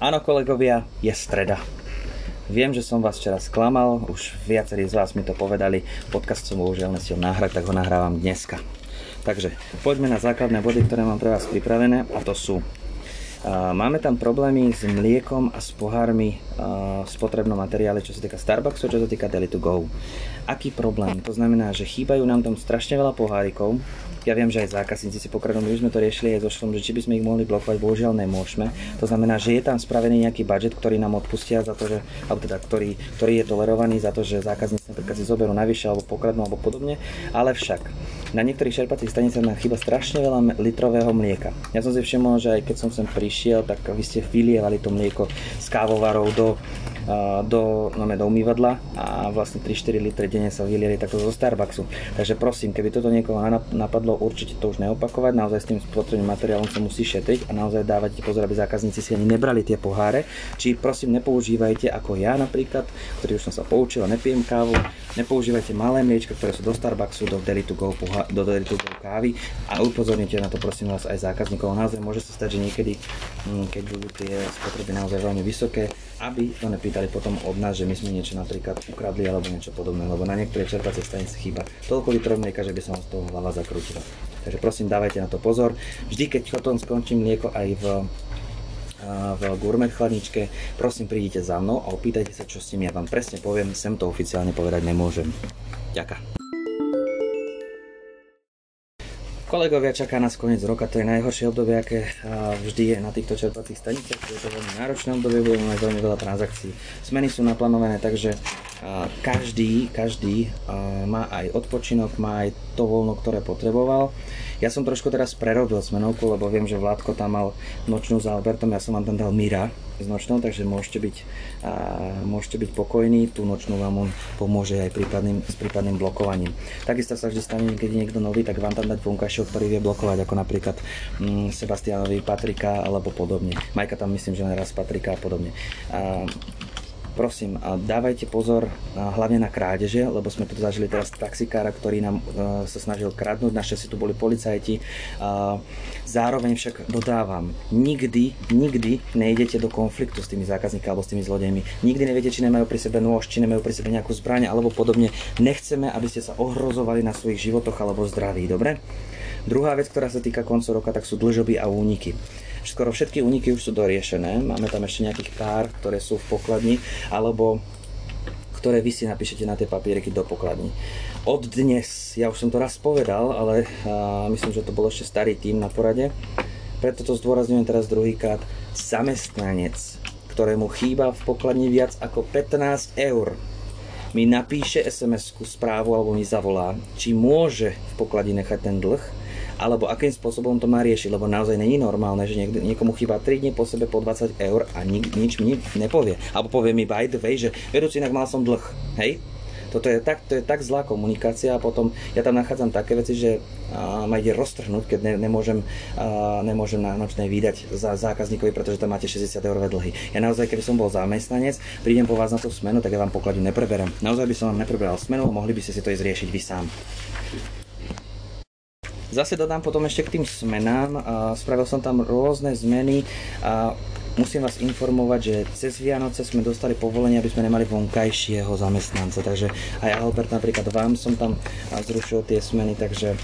Áno, kolegovia, je streda. Viem, že som vás včera sklamal, už viacerí z vás mi to povedali, podcast som bohužiaľ nestiel nahrať, tak ho nahrávam dneska. Takže poďme na základné body, ktoré mám pre vás pripravené a to sú Máme tam problémy s mliekom a s pohármi v spotrebnom materiále, čo sa týka Starbucksu, čo sa týka Deli to Go. Aký problém? To znamená, že chýbajú nám tam strašne veľa pohárikov, ja viem, že aj zákazníci si pokradnú, my sme to riešili aj so šlom, že či by sme ich mohli blokovať, bohužiaľ nemôžeme. To znamená, že je tam spravený nejaký budget, ktorý nám odpustia za to, že, alebo teda, ktorý, ktorý je tolerovaný za to, že zákazníci napríklad si zoberú navyše alebo pokradnú alebo podobne, ale však na niektorých čerpacích staniciach nám chýba strašne veľa litrového mlieka. Ja som si všimol, že aj keď som sem prišiel, tak vy ste vylievali to mlieko z kávovarov do do, no, do umývadla a vlastne 3-4 litre denne sa vylieli takto zo Starbucksu. Takže prosím, keby toto niekoho napadlo, určite to už neopakovať, naozaj s tým spotrebným materiálom sa musí šetriť a naozaj dávať pozor, aby zákazníci si ani nebrali tie poháre. Či prosím nepoužívajte ako ja napríklad, ktorý už som sa poučil a nepijem kávu, nepoužívajte malé mliečka, ktoré sú do Starbucksu, do Deli to Go, do Deli to Go kávy a upozornite na to prosím vás aj zákazníkov. Naozaj môže sa stať, že niekedy, hm, keď budú tie spotreby naozaj veľmi vysoké, aby to nepýtali potom od nás, že my sme niečo napríklad ukradli alebo niečo podobné, lebo na niektoré čerpacie stanice chýba toľko litrov mlieka, že by som z toho hlava zakrútila. Takže prosím, dávajte na to pozor. Vždy, keď potom skončím mlieko aj v v gourmet chladničke, prosím prídite za mnou a opýtajte sa, čo s tým ja vám presne poviem, sem to oficiálne povedať nemôžem. Ďakujem. Kolegovia, čaká nás koniec roka, to je najhoršie obdobie, aké vždy je na týchto čerpacích staniciach. Je to veľmi náročné obdobie, budeme mať veľmi veľa transakcií. Smeny sú naplánované, takže každý, každý má aj odpočinok, má aj to voľno, ktoré potreboval. Ja som trošku teraz prerobil smenovku, lebo viem, že Vládko tam mal nočnú s Albertom, ja som vám tam dal Mira, s nočnou, takže môžete byť, môžete byť pokojní, tú nočnú vám on pomôže aj prípadným, s prípadným blokovaním. Takisto sa vždy stane, keď je niekto nový, tak vám tam dať vonkajšieho, ktorý vie blokovať, ako napríklad mm, Sebastianovi Patrika alebo podobne. Majka tam myslím, že raz Patrika a podobne. A, prosím, dávajte pozor hlavne na krádeže, lebo sme tu zažili teraz taxikára, ktorý nám e, sa snažil kradnúť, našťastie tu boli policajti. Zároveň však dodávam, nikdy, nikdy nejdete do konfliktu s tými zákazníkmi alebo s tými zlodejmi. Nikdy neviete, či nemajú pri sebe nôž, či nemajú pri sebe nejakú zbraň alebo podobne. Nechceme, aby ste sa ohrozovali na svojich životoch alebo zdraví, dobre? Druhá vec, ktorá sa týka koncu roka, tak sú dlžoby a úniky. Skoro všetky úniky už sú doriešené, máme tam ešte nejakých pár, ktoré sú v pokladni, alebo ktoré vy si napíšete na tie papieriky do pokladní. Od dnes, ja už som to raz povedal, ale a, myslím, že to bol ešte starý tým na porade, preto to zdôrazňujem teraz druhýkrát, zamestnanec, ktorému chýba v pokladni viac ako 15 eur, mi napíše SMS-ku správu alebo mi zavolá, či môže v pokladni nechať ten dlh alebo akým spôsobom to má riešiť, lebo naozaj není normálne, že niekde, niekomu chýba 3 dní po sebe po 20 eur a nik, nič mi nepovie. Alebo povie mi by the way, že vedúci inak mal som dlh, hej? Toto je tak, to je tak zlá komunikácia a potom ja tam nachádzam také veci, že a, ma ide roztrhnúť, keď ne, nemôžem, a, nemôžem na nočnej vydať za zákazníkovi, pretože tam máte 60 eurové dlhy. Ja naozaj, keby som bol zamestnanec, prídem po vás na tú smenu, tak ja vám pokladňu nepreberem. Naozaj by som vám nepreberal smenu, mohli by ste si to ísť riešiť vy sám. Zase dodám potom ešte k tým smenám. Spravil som tam rôzne zmeny. Musím vás informovať, že cez Vianoce sme dostali povolenie, aby sme nemali vonkajšieho zamestnanca, takže aj Albert napríklad vám som tam zrušil tie smeny, takže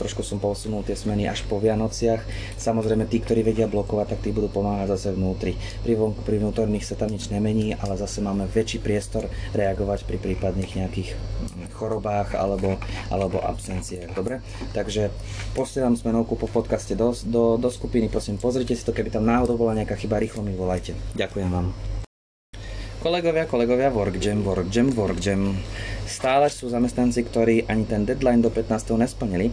trošku som posunul tie smeny až po Vianociach. Samozrejme tí, ktorí vedia blokovať, tak tí budú pomáhať zase vnútri. Pri, vonku, pri vnútorných sa tam nič nemení, ale zase máme väčší priestor reagovať pri prípadných nejakých chorobách alebo, alebo absenciách. Dobre? Takže posielam smenovku po podcaste do, do, do skupiny, prosím pozrite si to, keby tam náhodou bola nejaká chyba rýchlo mi volajte. Ďakujem vám. Kolegovia, kolegovia, workjam, workjam, workjam. Stále sú zamestnanci, ktorí ani ten deadline do 15. nesplnili.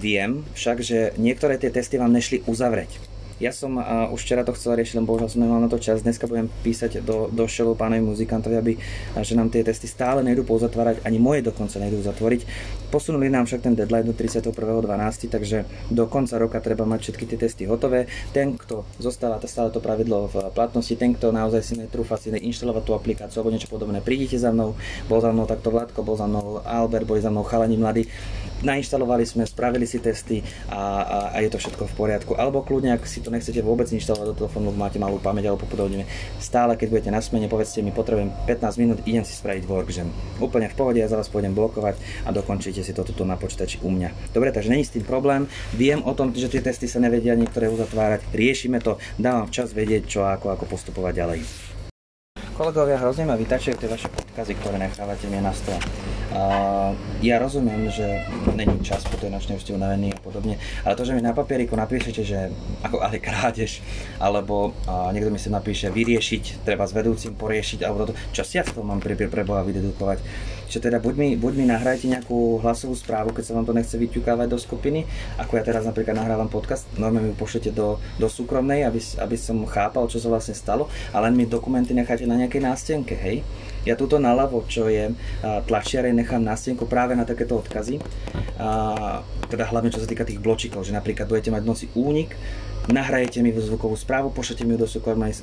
Viem však, že niektoré tie testy vám nešli uzavrieť ja som uh, už včera to chcel riešiť, len bohužiaľ som nemal na to čas. Dneska budem písať do, do šelu pánovi muzikantovi, aby, že nám tie testy stále nejdu pouzatvárať, ani moje dokonca nejdu zatvoriť. Posunuli nám však ten deadline do 31.12., takže do konca roka treba mať všetky tie testy hotové. Ten, kto zostáva stále to pravidlo v platnosti, ten, kto naozaj si netrúfa si inštalovať tú aplikáciu alebo niečo podobné, prídite za mnou, bol za mnou takto Vládko, bol za mnou Albert, boli za mnou chalani mladí nainštalovali sme, spravili si testy a, a, a je to všetko v poriadku. Alebo kľudne, ak si to nechcete vôbec inštalovať do telefónu, máte malú pamäť alebo podobne. Stále, keď budete na smene, povedzte mi, potrebujem 15 minút, idem si spraviť workjam. Úplne v pohode, ja za vás pôjdem blokovať a dokončíte si to tuto na počítači u mňa. Dobre, takže není s tým problém. Viem o tom, že tie testy sa nevedia niektoré uzatvárať. Riešime to, dávam čas vedieť, čo ako, ako postupovať ďalej. Kolegovia, hrozne ma vytačujú tie vaše podkazy, ktoré nechávate mi na stole. Uh, ja rozumiem, že není čas po tej nočnej ste unavený a podobne, ale to, že mi na papieriku napíšete, že ako ale krádež, alebo uh, niekto mi si napíše vyriešiť, treba s vedúcim poriešiť, alebo toto, čo si ja z toho mám pre, pre Boha vydedukovať že teda buď mi, buď mi nahrajte nejakú hlasovú správu, keď sa vám to nechce vyťukávať do skupiny, ako ja teraz napríklad nahrávam podcast, normálne mi pošlete do, do súkromnej, aby, aby som chápal, čo sa vlastne stalo, a len mi dokumenty necháte na nejakej nástenke, hej. Ja túto naľavo, čo je tlačiare, nechám nástenku práve na takéto odkazy, a, teda hlavne čo sa týka tých bločikov, že napríklad budete mať v noci únik, nahrajete mi zvukovú správu, pošlete mi ju do,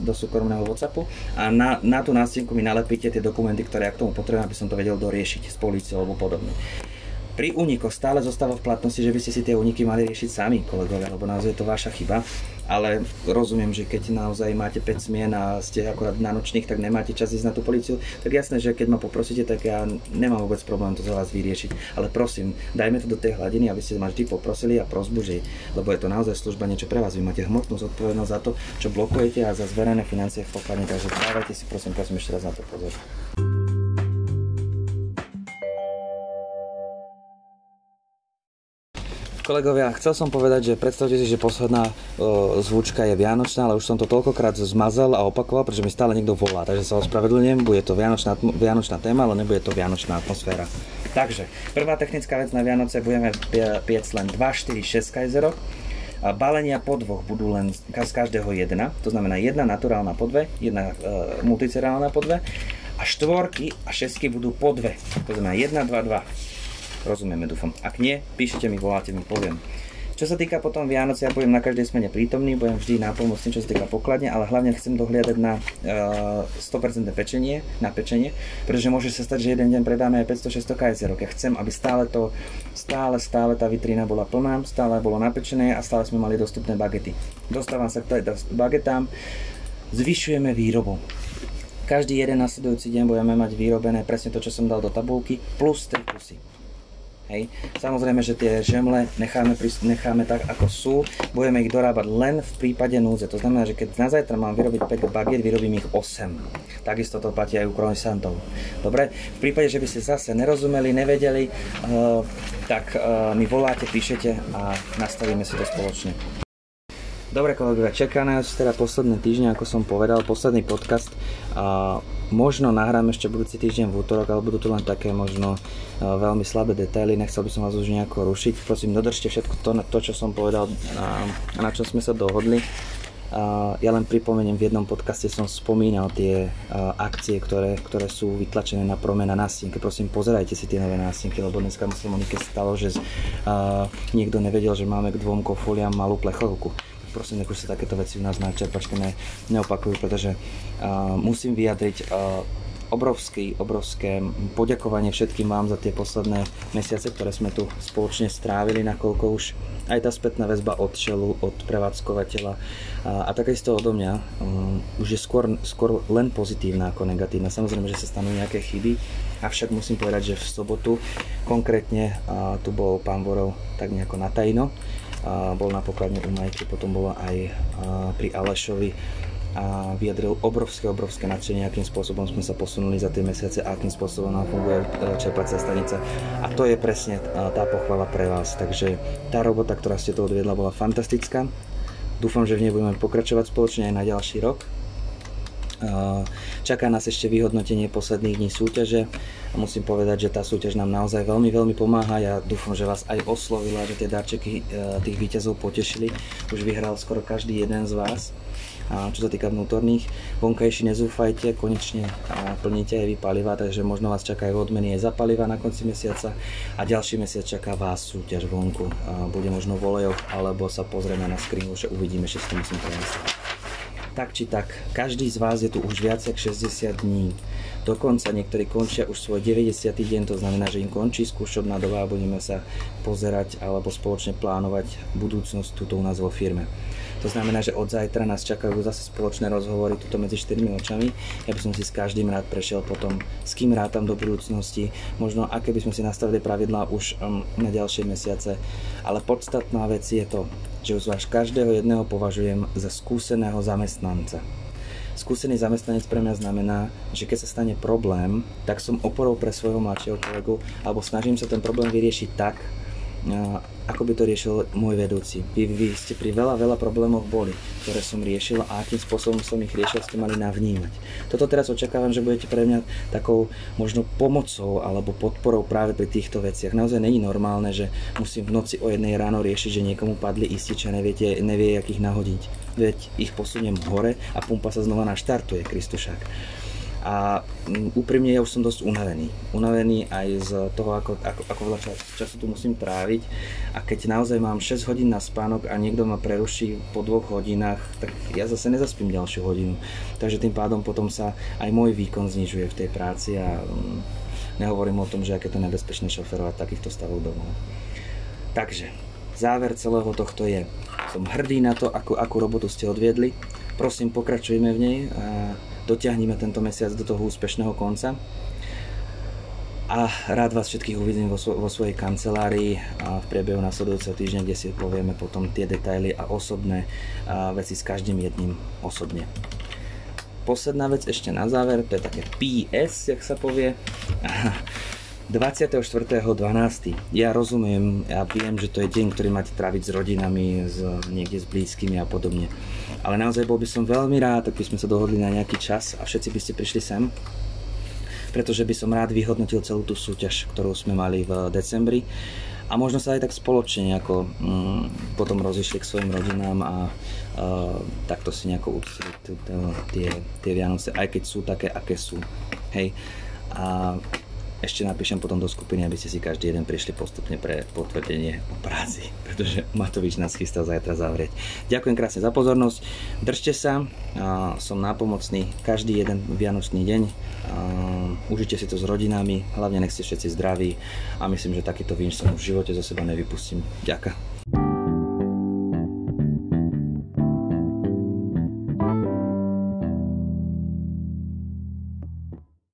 do súkromného WhatsAppu a na, na tú nástenku mi nalepíte tie dokumenty, ktoré ja k tomu potrebujem, aby som to vedel doriešiť s políciou alebo podobne pri únikoch stále zostáva v platnosti, že by ste si tie úniky mali riešiť sami, kolegovia, lebo naozaj je to vaša chyba. Ale rozumiem, že keď naozaj máte 5 smien a ste akorát na nočných, tak nemáte čas ísť na tú policiu, tak jasné, že keď ma poprosíte, tak ja nemám vôbec problém to za vás vyriešiť. Ale prosím, dajme to do tej hladiny, aby ste ma vždy poprosili a prosbu, že, lebo je to naozaj služba niečo pre vás. Vy máte hmotnú zodpovednosť za to, čo blokujete a za zverené financie v pokladni, takže dávajte si prosím, prosím ešte raz na to pozor. Kolegovia, chcel som povedať, že predstavte si, že posledná uh, zvučka je Vianočná, ale už som to toľkokrát zmazal a opakoval, pretože mi stále niekto volá, takže sa ospravedlňujem, bude to Vianočná, Vianočná téma, ale nebude to Vianočná atmosféra. Takže, prvá technická vec na Vianoce, budeme piec len 2, 4, 6 kajzerok. A balenia po dvoch budú len z každého jedna, to znamená jedna naturálna po dve, jedna uh, multicerálna po dve a štvorky a šesky budú po dve, to znamená 1, 2, 2. Rozumieme, dúfam. Ak nie, píšete mi, voláte mi, poviem. Čo sa týka potom Vianoce, ja budem na každej smene prítomný, budem vždy nápomocný, čo sa týka pokladne, ale hlavne chcem dohliadať na uh, eh, 100% pečenie, na pečenie, pretože môže sa stať, že jeden deň predáme aj 500-600 kajzerok. Ja chcem, aby stále to, stále, stále tá vitrína bola plná, stále bolo napečené a stále sme mali dostupné bagety. Dostávam sa k bagetám, zvyšujeme výrobu. Každý jeden nasledujúci deň budeme mať vyrobené presne to, čo som dal do tabulky, plus 3 kusy. Hej. Samozrejme, že tie žemle necháme, necháme tak, ako sú. Budeme ich dorábať len v prípade núdze. To znamená, že keď na zajtra mám vyrobiť 5 bagiet, vyrobím ich 8. Takisto to platí aj u croissantov. Dobre? V prípade, že by ste zase nerozumeli, nevedeli, uh, tak uh, mi voláte, píšete a nastavíme si to spoločne. Dobre kolegovia, čaká nás teda posledné týždne, ako som povedal, posledný podcast. A možno nahrám ešte budúci týždeň v útorok, ale budú to len také možno veľmi slabé detaily, nechcel by som vás už nejako rušiť. Prosím, dodržte všetko to, to čo som povedal, a na čo sme sa dohodli. Ja len pripomeniem, v jednom podcaste som spomínal tie akcie, ktoré, ktoré sú vytlačené na promena nástienke. Prosím, pozerajte si tie nové nástienky, lebo dneska sa Monike stalo, že niekto nevedel, že máme k dvom kofoliam malú plechovku prosím, nech sa takéto veci u nás na čerpačke ne, neopakujú, pretože uh, musím vyjadriť uh, obrovský, obrovské poďakovanie všetkým vám za tie posledné mesiace, ktoré sme tu spoločne strávili, nakoľko už aj tá spätná väzba od čelu, od prevádzkovateľa a, a takisto odo mňa um, už je skôr, skôr len pozitívna ako negatívna. Samozrejme, že sa stanú nejaké chyby, avšak musím povedať, že v sobotu konkrétne uh, tu bol pán Vorov tak nejako na tajno, a bol na pokladne u Majky, potom bolo aj pri Alešovi a vyjadril obrovské, obrovské nadšenie, akým spôsobom sme sa posunuli za tie mesiace a akým spôsobom nám funguje e, čerpacia stanica. A to je presne tá pochvala pre vás. Takže tá robota, ktorá ste to odviedla, bola fantastická. Dúfam, že v nej budeme pokračovať spoločne aj na ďalší rok. Čaká nás ešte vyhodnotenie posledných dní súťaže a musím povedať, že tá súťaž nám naozaj veľmi, veľmi pomáha. Ja dúfam, že vás aj oslovila, že tie darčeky e, tých víťazov potešili. Už vyhral skoro každý jeden z vás. A čo sa týka vnútorných, vonkajší nezúfajte, konečne plníte aj vy paliva, takže možno vás čakajú odmeny aj za paliva na konci mesiaca a ďalší mesiac čaká vás súťaž vonku. Bude možno v olejoch, alebo sa pozrieme na skrinu, že uvidíme, že si to musím premyslieť. Tak či tak, každý z vás je tu už viac ako 60 dní. Dokonca niektorí končia už svoj 90. deň, to znamená, že im končí skúšobná doba a budeme sa pozerať alebo spoločne plánovať budúcnosť túto u nás vo firme. To znamená, že od zajtra nás čakajú zase spoločné rozhovory tuto medzi štyrmi očami. Ja by som si s každým rád prešiel potom, s kým rátam do budúcnosti, možno aké by sme si nastavili pravidlá už um, na ďalšie mesiace. Ale podstatná vec je to, že vás každého jedného považujem za skúseného zamestnanca. Skúsený zamestnanec pre mňa znamená, že keď sa stane problém, tak som oporou pre svojho mladšieho kolegu alebo snažím sa ten problém vyriešiť tak, ako by to riešil môj vedúci. Vy, vy ste pri veľa, veľa problémoch boli, ktoré som riešil a akým spôsobom som ich riešil, ste mali navnímať. Toto teraz očakávam, že budete pre mňa takou možno pomocou alebo podporou práve pri týchto veciach. Naozaj není normálne, že musím v noci o jednej ráno riešiť, že niekomu padli ističe a neviete, nevie, jak ich nahodiť. Veď ich posuniem hore a pumpa sa znova naštartuje, Kristušák. A mm, úprimne ja už som dosť unavený. Unavený aj z toho, ako, ako, ako veľa čas, času tu musím tráviť. A keď naozaj mám 6 hodín na spánok a niekto ma preruší po dvoch hodinách, tak ja zase nezaspím ďalšiu hodinu. Takže tým pádom potom sa aj môj výkon znižuje v tej práci a um, nehovorím o tom, že aké to nebezpečné šoferovať takýchto stavov domov. Takže, záver celého tohto je, som hrdý na to, akú, akú robotu ste odviedli. Prosím, pokračujme v nej. A dotiahneme tento mesiac do toho úspešného konca. A rád vás všetkých uvidím vo, svo- vo svojej kancelárii a v priebehu nasledujúceho týždňa, kde si povieme potom tie detaily a osobné a veci s každým jedným osobne. Posledná vec ešte na záver, to je také PS, jak sa povie. 24.12. Ja rozumiem, ja viem, že to je deň, ktorý máte tráviť s rodinami, s, niekde s blízkymi a podobne. Ale naozaj bol by som veľmi rád, ak by sme sa dohodli na nejaký čas a všetci by ste prišli sem, pretože by som rád vyhodnotil celú tú súťaž, ktorú sme mali v decembri a možno sa aj tak spoločne nejako mm, potom rozišli k svojim rodinám a uh, takto si nejako uctili tie, tie Vianoce, aj keď sú také, aké sú. Hej. A ešte napíšem potom do skupiny, aby ste si každý jeden prišli postupne pre potvrdenie o práci, pretože Matovič nás chystá zajtra zavrieť. Ďakujem krásne za pozornosť, držte sa, som nápomocný každý jeden vianočný deň, užite si to s rodinami, hlavne nech ste všetci zdraví a myslím, že takýto vín som v živote zo seba nevypustím. Ďakujem.